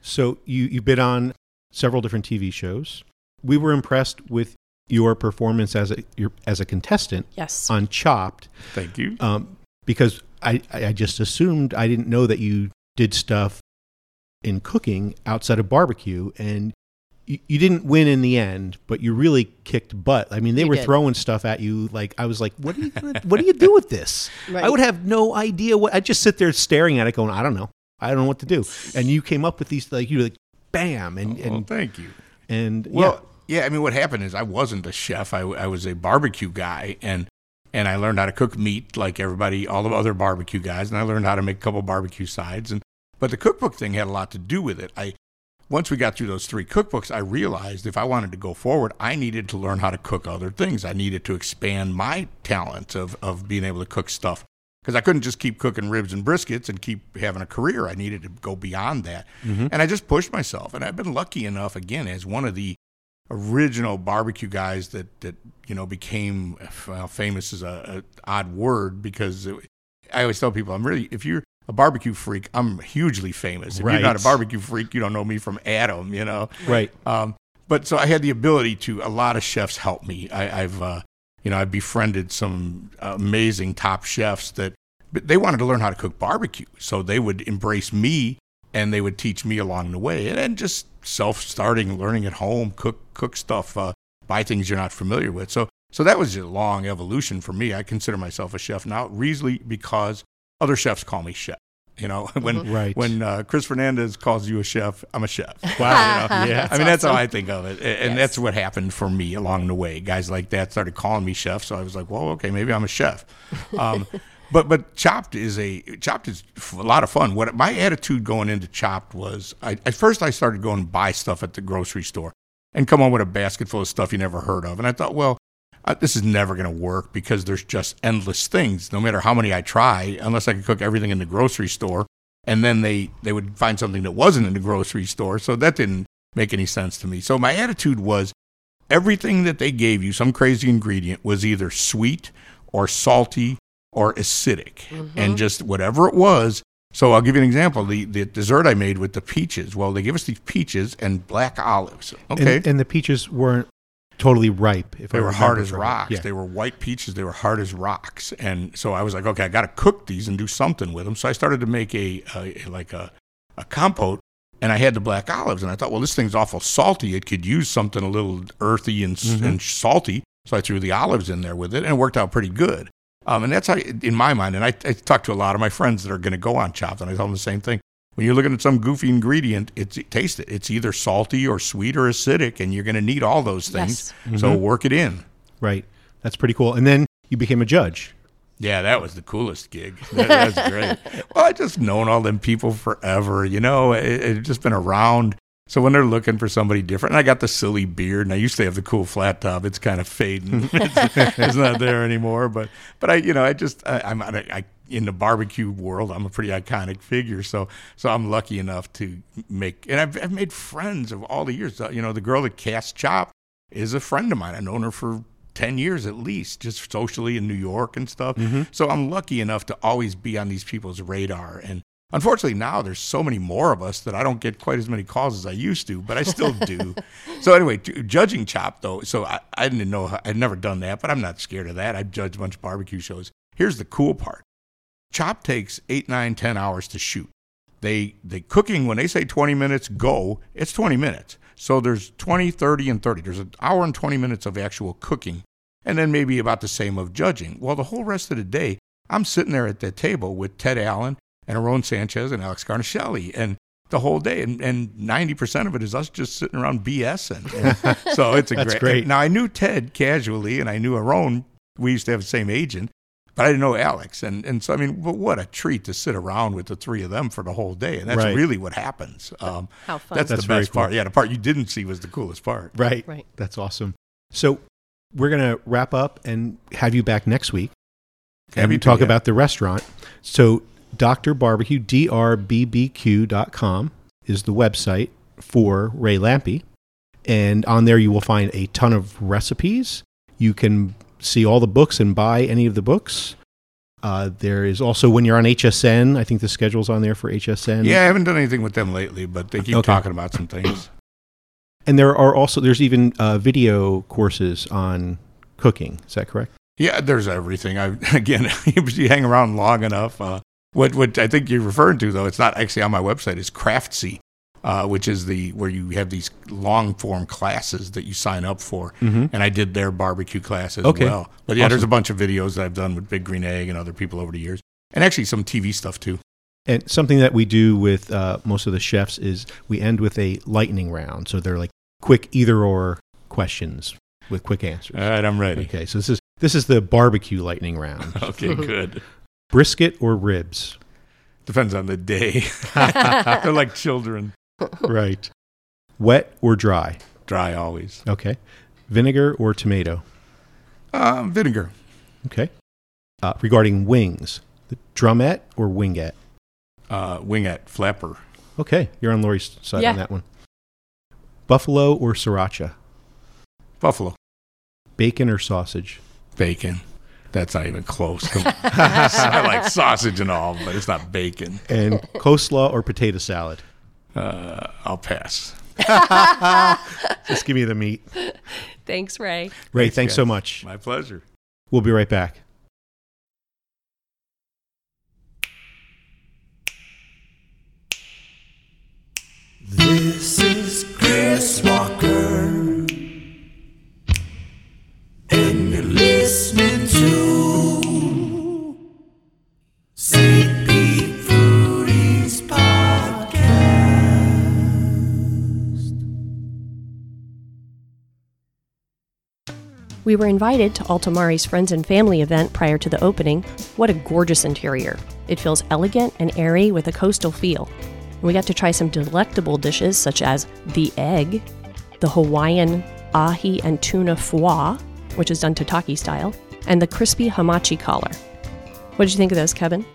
So you you've been on several different TV shows. We were impressed with your performance as a your, as a contestant Yes. on Chopped, Thank you. um, because I I just assumed I didn't know that you did stuff in cooking outside of barbecue, and you, you didn't win in the end, but you really kicked butt. I mean, they You were did. throwing stuff at you like I was like, what do you what do you do with this? Right. I would have no idea what. I would just sit there staring at it, going, I don't know, I don't know what to do. And you came up with these like you were like, bam, and well, and thank you. and Well, yeah. I mean, what happened is I wasn't a chef. I, I was a barbecue guy, and and I learned how to cook meat like everybody, all the other barbecue guys, and I learned how to make a couple barbecue sides. And but the cookbook thing had a lot to do with it. I once we got through those three cookbooks, I realized if I wanted to go forward, I needed to learn how to cook other things. I needed to expand my talent of of being able to cook stuff. Because I couldn't just keep cooking ribs and briskets and keep having a career. I needed to go beyond that. Mm-hmm. And I just pushed myself. And I've been lucky enough, again, as one of the original barbecue guys that that you know became well, famous is a, a odd word because it, I always tell people I'm really if you're a barbecue freak I'm hugely famous. If you're not a barbecue freak, you don't know me from Adam. You know. right. Um, but so I had the ability to. A lot of chefs helped me. I, I've uh, you know I've befriended some amazing top chefs that but they wanted to learn how to cook barbecue, so they would embrace me and they would teach me along the way, and then just self-starting, learning at home, cook cook stuff, uh, buy things you're not familiar with. So so that was a long evolution for me. I consider myself a chef now, reasonably because other chefs call me chef. You know, when Right. when uh, Chris Fernandez calls you a chef, I'm a chef. Wow. You know? yeah. I mean, that's how. I think of it. And Yes. that's what happened for me along the way. Guys like that started calling me chef. So I was like, well, okay, maybe I'm a chef. Um, but but Chopped is a Chopped is a lot of fun. What my attitude going into Chopped was, I, at first I started going buy stuff at the grocery store and come home with a basket full of stuff you never heard of. And I thought, well, uh, this is never going to work because there's just endless things. No matter how many I try, unless I could cook everything in the grocery store, and then they they would find something that wasn't in the grocery store. So that didn't make any sense to me. So my attitude was everything that they gave you, some crazy ingredient, was either sweet or salty or acidic, and just whatever it was. So I'll give you an example. The the dessert I made with the peaches. Well, they give us these peaches and black olives. Okay. And, and the peaches weren't totally ripe. If They I were hard as rocks. Yeah. They were white peaches. They were hard as rocks. And so I was like, okay, I got to cook these and do something with them. So I started to make a, a like a, a compote. And I had the black olives, and I thought, well, this thing's awful salty. It could use something a little earthy and, Mm-hmm. and salty. So I threw the olives in there with it, and it worked out pretty good. Um, and that's how, in my mind, and I, I talked to a lot of my friends that are going to go on Chopped, and I tell them the same thing. When you're looking at some goofy ingredient, it's taste it. It's either salty or sweet or acidic, and you're going to need all those things. Yes. So work it in. Right. That's pretty cool. And then you became a judge. Yeah, that was the coolest gig. That, that's great. Well, I just known all them people forever. You know, it, it just been around. So when they're looking for somebody different, and I got the silly beard, and I used to have the cool flat top. It's kind of fading. it's, it's not there anymore. But but I, you know, I just I, I'm I, I, in the barbecue world. I'm a pretty iconic figure. So so I'm lucky enough to make, and I've, I've made friends of all the years. You know, the girl that cast Chop is a friend of mine. I've known her for 10 years at least, just socially in New York and stuff. Mm-hmm. So I'm lucky enough to always be on these people's radar. And unfortunately, now there's so many more of us that I don't get quite as many calls as I used to, but I still do. so, anyway, ju- judging Chop, though, so I, I didn't know, how- I'd never done that, but I'm not scared of that. I've judged a bunch of barbecue shows. Here's the cool part Chop takes eight, nine, ten hours to shoot they the cooking when they say 20 minutes go it's 20 minutes so there's 20 30 and 30 there's an hour and 20 minutes of actual cooking and then maybe about the same of judging well the whole rest of the day i'm sitting there at that table with ted allen and Aaron sanchez and alex garnacelli and the whole day and, and 90% of it is us just sitting around bsing And so it's a That's great, great. now i knew ted casually and i knew Aaron we used to have the same agent but I didn't know Alex, and and so I mean, but what a treat to sit around with the three of them for the whole day, and that's Right. really what happens. Um, How fun. That's, That's the best cool. part. Yeah, the part you didn't see was the coolest part. Right. Right. That's awesome. So we're going to wrap up and have you back next week and we talk yeah. about the restaurant. So Dr. Barbecue, drbbq.com is the website for Ray Lampe. And on there you will find a ton of recipes. You can see all the books and buy any of the books. Uh, there is also when you're on HSN, I think the schedule's on there for HSN. Yeah, I haven't done anything with them lately, but they keep Okay. talking about some things. And there are also there's even uh, video courses on cooking. Is that correct? Yeah, there's everything. I again, if you hang around long enough, uh, what what I think you're referring to though, it's not actually on my website. Is Craftsy, uh, which is the where you have these long form classes that you sign up for, Mhm. and I did their barbecue class as Okay. well. But yeah, there's a bunch of videos that I've done with Big Green Egg and other people over the years, and actually some TV stuff too. And something that we do with uh, most of the chefs is we end with a lightning round. So they're like quick either or questions with quick answers. All right, I'm ready. Okay, so this is this is the barbecue lightning round. Okay, good. Brisket or ribs? Depends on the day. They're like children. right. Wet or dry? Dry always. Okay. Vinegar or tomato? Uh, vinegar. Okay. Uh, regarding wings, the drumette or wingette? Uh, wingette. Flapper. Okay, you're on Lori's side Yeah. on that one. Buffalo or sriracha? Buffalo. Bacon or sausage? Bacon. That's not even close. I like sausage and all, but it's not bacon. And coleslaw or potato salad? Uh, I'll pass. Just give me the meat. Thanks, Ray. Ray, Thanks, thanks so much. My pleasure. We'll be right back. This is Chris We were invited to Altamare's Friends and Family event prior to the opening. What a gorgeous interior. It feels elegant and airy with a coastal feel. We got to try some delectable dishes such as the egg, the Hawaiian ahi and tuna foie, which is done Tataki style, and the crispy hamachi collar. What did you think of those, Kevin?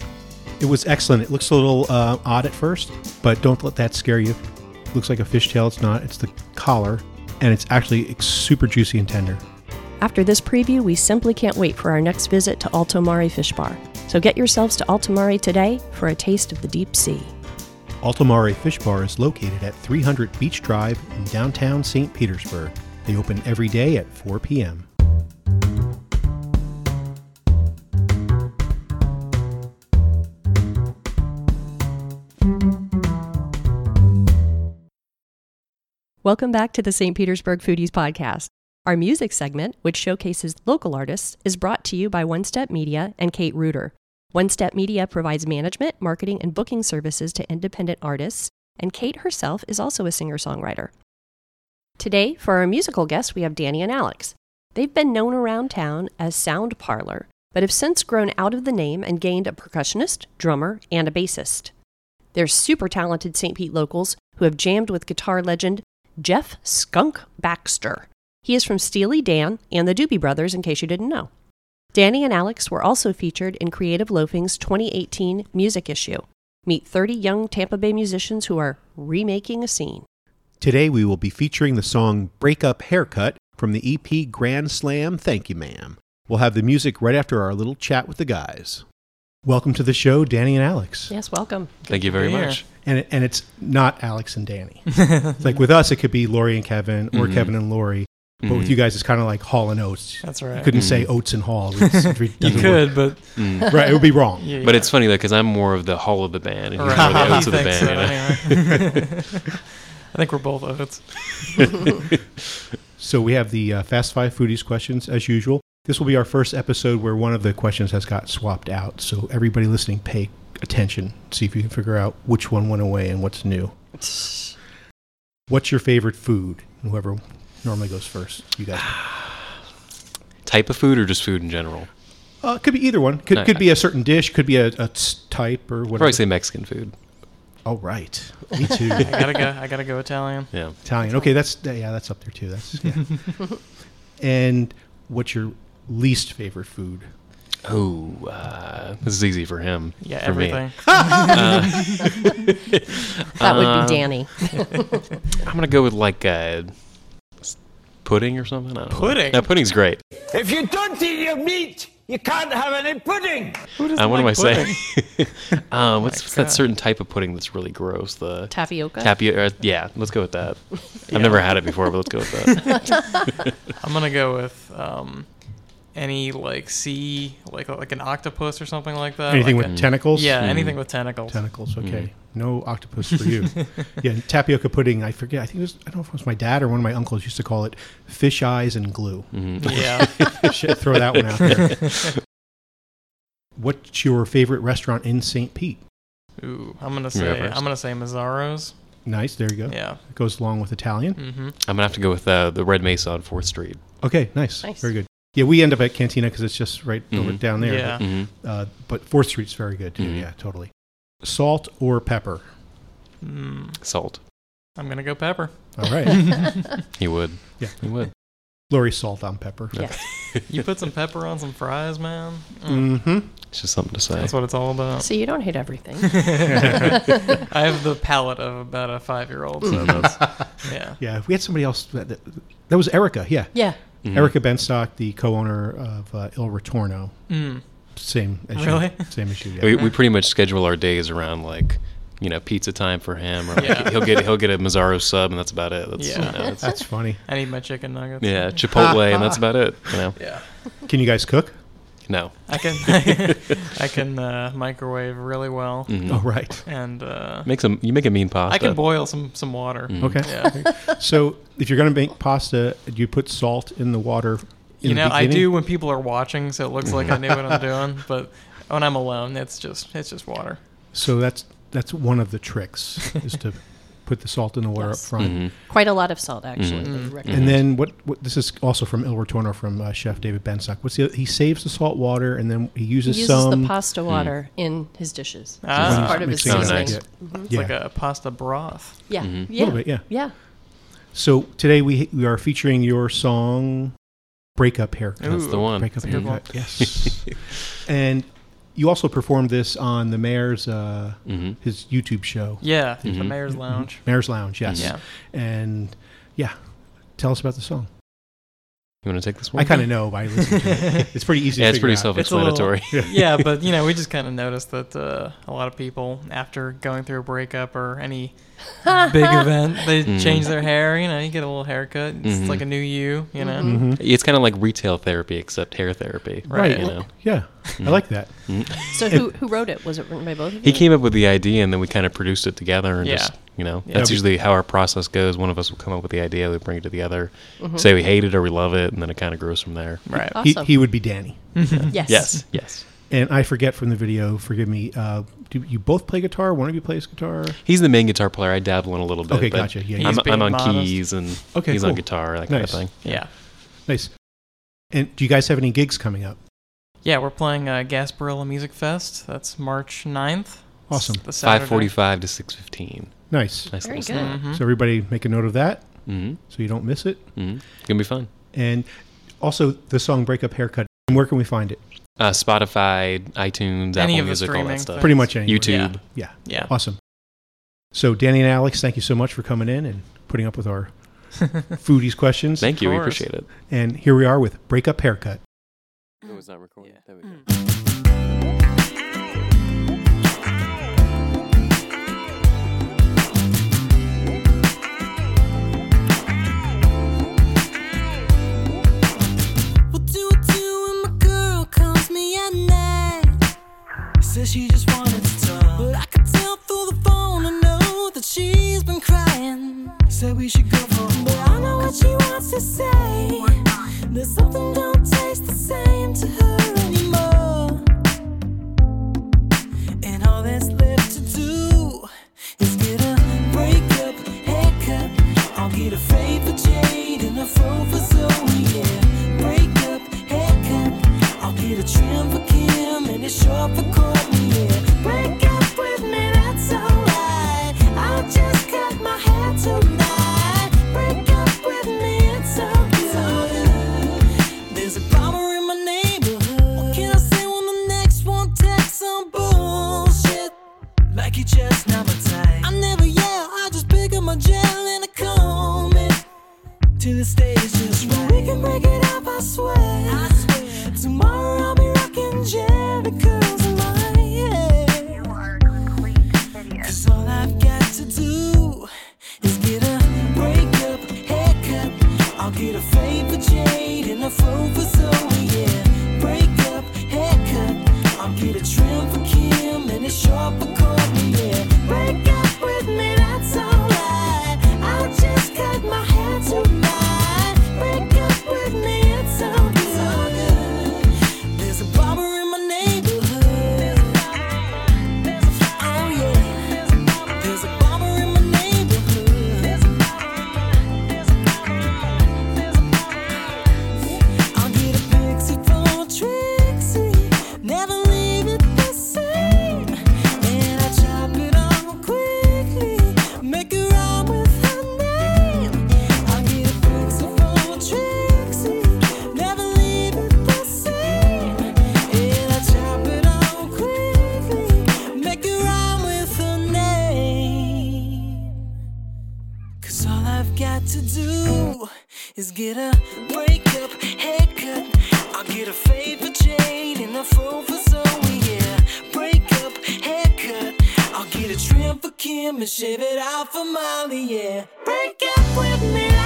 It was excellent. It looks a little uh, odd at first, but don't let that scare you. looks like a fishtail. It's not. It's the collar, and it's actually super juicy and tender. After this preview, we simply can't wait for our next visit to Altamare Fish Bar. So get yourselves to Altamare today for a taste of the deep sea. Altamare Fish Bar is located at 300 Beach Drive in downtown St. Petersburg. They open every day at 4 p.m. Welcome back to the St. Petersburg Foodies Podcast. Our music segment, which showcases local artists, is brought to you by One Step Media and Kate Reuter. One Step Media provides management, marketing, and booking services to independent artists, and Kate herself is also a singer songwriter. Today, for our musical guests, we have Danny and Alex. They've been known around town as Sound Parlor, but have since grown out of the name and gained a percussionist, drummer, and a bassist. They're super talented St. Pete locals who have jammed with guitar legend Jeff Skunk Baxter. He is from Steely Dan and the Doobie Brothers, in case you didn't know. Danny and Alex were also featured in Creative Loafing's 2018 music issue. Meet 30 young Tampa Bay musicians who are remaking a scene. Today we will be featuring the song Breakup Haircut from the EP Grand Slam Thank You Ma'am. We'll have the music right after our little chat with the guys. Welcome to the show, Danny and Alex. Yes, welcome. Thank you very much. And it, and it's not Alex and Danny. Like with us, it could be Lori and Kevin or Mhm. Kevin and Lori. But with Mhm. you guys, it's kind of like Hall and Oates. That's You right. couldn't Mhm. say Oates and Hall. You doesn't could, but Mm. Right, it would be wrong. yeah, But it's funny though because I'm more of the Hall of the band, and he's Right. more the You oats of the band. so, you know? anyway. I think we're both oats. So we have the uh, Fast Five Foodies questions as usual. This will be our first episode where one of the questions has got swapped out. So everybody listening, pay attention. See if you can figure out which one went away and what's new. What's your favorite food? Whoever normally goes first. You guys. Type of food or just food in general? Uh, it could be either one. Could, I- could be a certain dish. Could be a, a s- type or I'd whatever. probably say Mexican food. Oh, right. Me too. I gotta go. I gotta go Italian. Yeah. Italian. Okay, that's yeah, that's up there too. That's yeah. and what's your least favorite food? Oh, uh, this is easy for him. Yeah, for me. everything. That would Uh, be Danny. I'm gonna go with like uh, s- pudding or something. I don't know. Pudding? Yeah, pudding's great. If you don't eat your meat, you can't have any pudding. Who doesn't Uh, what like am I pudding? saying? um, what's, what's that certain type of pudding that's really gross? The Tapioca? tapioca. Yeah, let's go with that. I've never had it before, but let's go with that. I'm gonna go with um, any like sea, like like an octopus or something like that. Anything like with a- tentacles? Yeah, anything with tentacles. Tentacles. Okay. Mm-hmm. No octopus for you. yeah, and tapioca pudding. I forget. I think it was. I don't know if it was my dad or one of my uncles used to call it fish eyes and glue. Mm-hmm. Yeah. Shit, throw that one out there. What's your favorite restaurant in St. Pete? Ooh, I'm gonna say first. I'm gonna say Mazzaro's. Nice. There you go. Yeah. It goes along with Italian. Mm-hmm. I'm gonna have to go with uh, the Red Mesa on Fourth Street. Okay. Nice. Nice. Very good. Yeah, we end up at Cantina because it's just right over Mhm. down there. Yeah. hmm But, uh, but Fourth Street's very good too. Mhm. Yeah, totally. Salt or pepper? Mm, Salt. I'm gonna go pepper. All right. He would. Yeah. He would. Lori, salt on pepper. Yes. You put some pepper on some fries, man. Mm, Mm-hmm. It's just something to say. That's what it's all about. So you don't hate everything. I have the palate of about a five-year-old. So that's yeah. Yeah, we had somebody else. That, that, that was Erica. Yeah, yeah. Mhm. Erica Benstock, the co-owner of uh, Il Ritorno. Mm. Same issue. Really? Same issue. Yeah. We, we pretty much schedule our days around like, you know, pizza time for him, or like Yeah. he'll get he'll get a Mazzaro sub, and that's about it. That's, Yeah. you know, it's- That's funny. I need my chicken nuggets. yeah, Chipotle, and that's about it. You know, Yeah. Can you guys cook? No. I can I can uh, microwave really well, Mhm. Oh, right. and uh, Make some. You make a mean pasta. I can boil some some water. Mhm. Okay. Yeah. So if you're going to make pasta, do you put salt in the water? in You the know, I do when people are watching, so it looks like I knew what I'm doing. But when I'm alone, it's just it's just water. So that's that's one of the tricks is to put the salt in the water Yes. up front. Mhm. Quite a lot of salt, actually. Mhm. Mm. recommend. And then what, what? This is also from Il Ritorno from uh, Chef David Benstock. What's the? He saves the salt water and then he he uses, uses some. the pasta water in his dishes. Ah. It's part of his seasoning. nice. Yeah. It's Yeah. like a pasta broth. Yeah. Mhm. Yeah. little bit, yeah. Yeah. So today we we are featuring your song "Breakup Haircut." That's the one. Breakup That's a good Haircut, yes. and you also performed this on the mayor's uh, Mhm. his YouTube show, Yeah, the Mhm. mayor's lounge. Mayor's Lounge. Yes. Yeah. And yeah, tell us about the song. You want to take this one? I kind of know by listening to it. It's pretty easy Yeah, to it's pretty out. It's little- self-explanatory. yeah, but you know, we just kind of noticed that uh, a lot of people, after going through a breakup or any big event, they Mhm. change their hair. You know, you get a little haircut. It's Mhm. like a new you. You know. Mhm. It's kind of like retail therapy, except hair therapy. Right. You know. Yeah. I like that. Mhm. So who who wrote it? Was it written by both of you? He came up with the idea, and then we kind of produced it together, and Yeah. just you know, Yeah. that's usually how our process goes. One of us will come up with the idea, we bring it together, Mhm. say we hate it or we love it, and then it kind of grows from there. Right. He, Awesome. he would be Danny. Yes. Yes. Yes. And I forget from the video, forgive me, uh, do you both play guitar? One of you plays guitar? He's the main guitar player. I dabble in a little bit. Okay, but gotcha. Yeah, I'm, He's I'm on modest. keys, and Okay, he's cool. on guitar, that kind of thing. Yeah. Nice. And do you guys have any gigs coming up? Yeah, we're playing uh, Gasparilla Music Fest. That's March 9th. Awesome. The Saturday. Five forty-five to six fifteen. Nice. Nice Very little good. Mhm. So everybody make a note of that Mm-hmm. so you don't miss it. Mm-hmm. Gonna be fun. And also the song Breakup Haircut. Where can we find it? Uh, Spotify, iTunes, Any Apple Music, all that stuff. things. Pretty much anywhere. YouTube. Yeah. Yeah. Awesome. So Danny and Alex, thank you so much for coming in and putting up with our foodies questions. Thank you. We appreciate it. And here we are with Breakup Haircut. It was not recording. There we go. What at she just wanted to talk. But I could tell through the phone, I know that she's been crying. Said we should go for But I know what she wants to say. There's something don't taste the same to her anymore. And all that's left to do is get a breakup haircut. I'll get a fade for Jade and a fro for Zoe. Trim for Kim and a short for Kim and shave it out for Molly. Yeah, break up with me,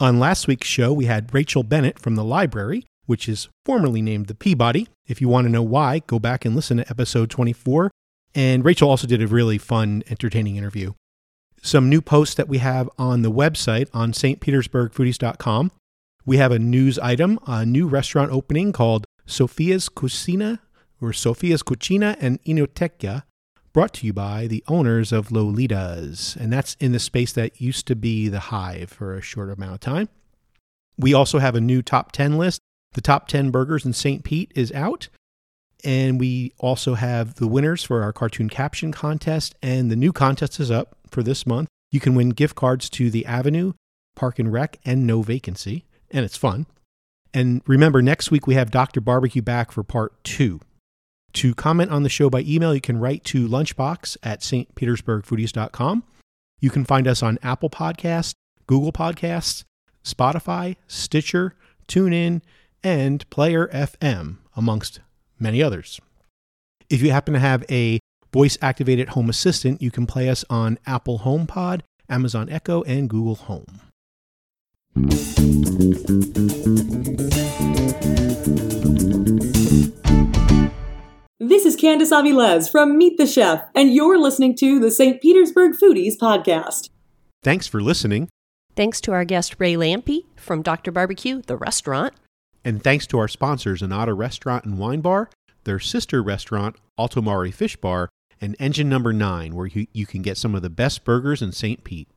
On last week's show, we had Rachel Bennett from the library, which is formerly named the Peabody. If you want to know why, go back and listen to episode 24. And Rachel also did a really fun, entertaining interview. Some new posts that we have on the website on stpetersburgfoodies.com. We have a news item, a new restaurant opening called Sofia's Cucina or Sofia's Cucina and Enoteca, brought to you by the owners of Lolita's. And that's in the space that used to be the Hive for a short amount of time. We also have a new top 10 list. The top 10 burgers in St. Pete is out. And we also have the winners for our cartoon caption contest. And the new contest is up for this month. You can win gift cards to the Avenue, Park and Rec, and No Vacancy. And it's fun. And remember, next week we have Dr. Barbecue back for part two. To comment on the show by email, you can write to lunchbox at stpetersburgfoodies.com. You can find us on Apple Podcasts, Google Podcasts, Spotify, Stitcher, TuneIn, and Player FM, amongst many others. If you happen to have a voice activated home assistant, you can play us on Apple HomePod, Amazon Echo, and Google Home. This is Candice Aviles from Meet the Chef, and you're listening to the St. Petersburg Foodies Podcast. Thanks for listening, Thanks to our guest Ray Lampe from Dr. Barbecue, the restaurant. and thanks to our sponsors, Annata Restaurant and Wine Bar, their sister restaurant, Altamare Fish Bar, and Engine Number 9, where you, you can get some of the best burgers in St. Pete.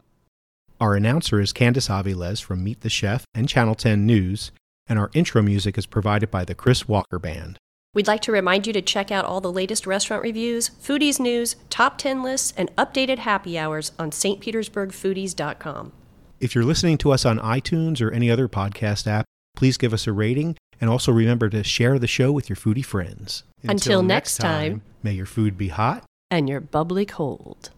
Our announcer is Candice Aviles from Meet the Chef and Channel 10 News, and our intro music is provided by the Chris Walker Band. We'd like to remind you to check out all the latest restaurant reviews, foodies news, top 10 lists, and updated happy hours on stpetersburgfoodies.com. If you're listening to us on iTunes or any other podcast app, please give us a rating and also remember to share the show with your foodie friends. Until next time. may your food be hot And you're bubbly cold.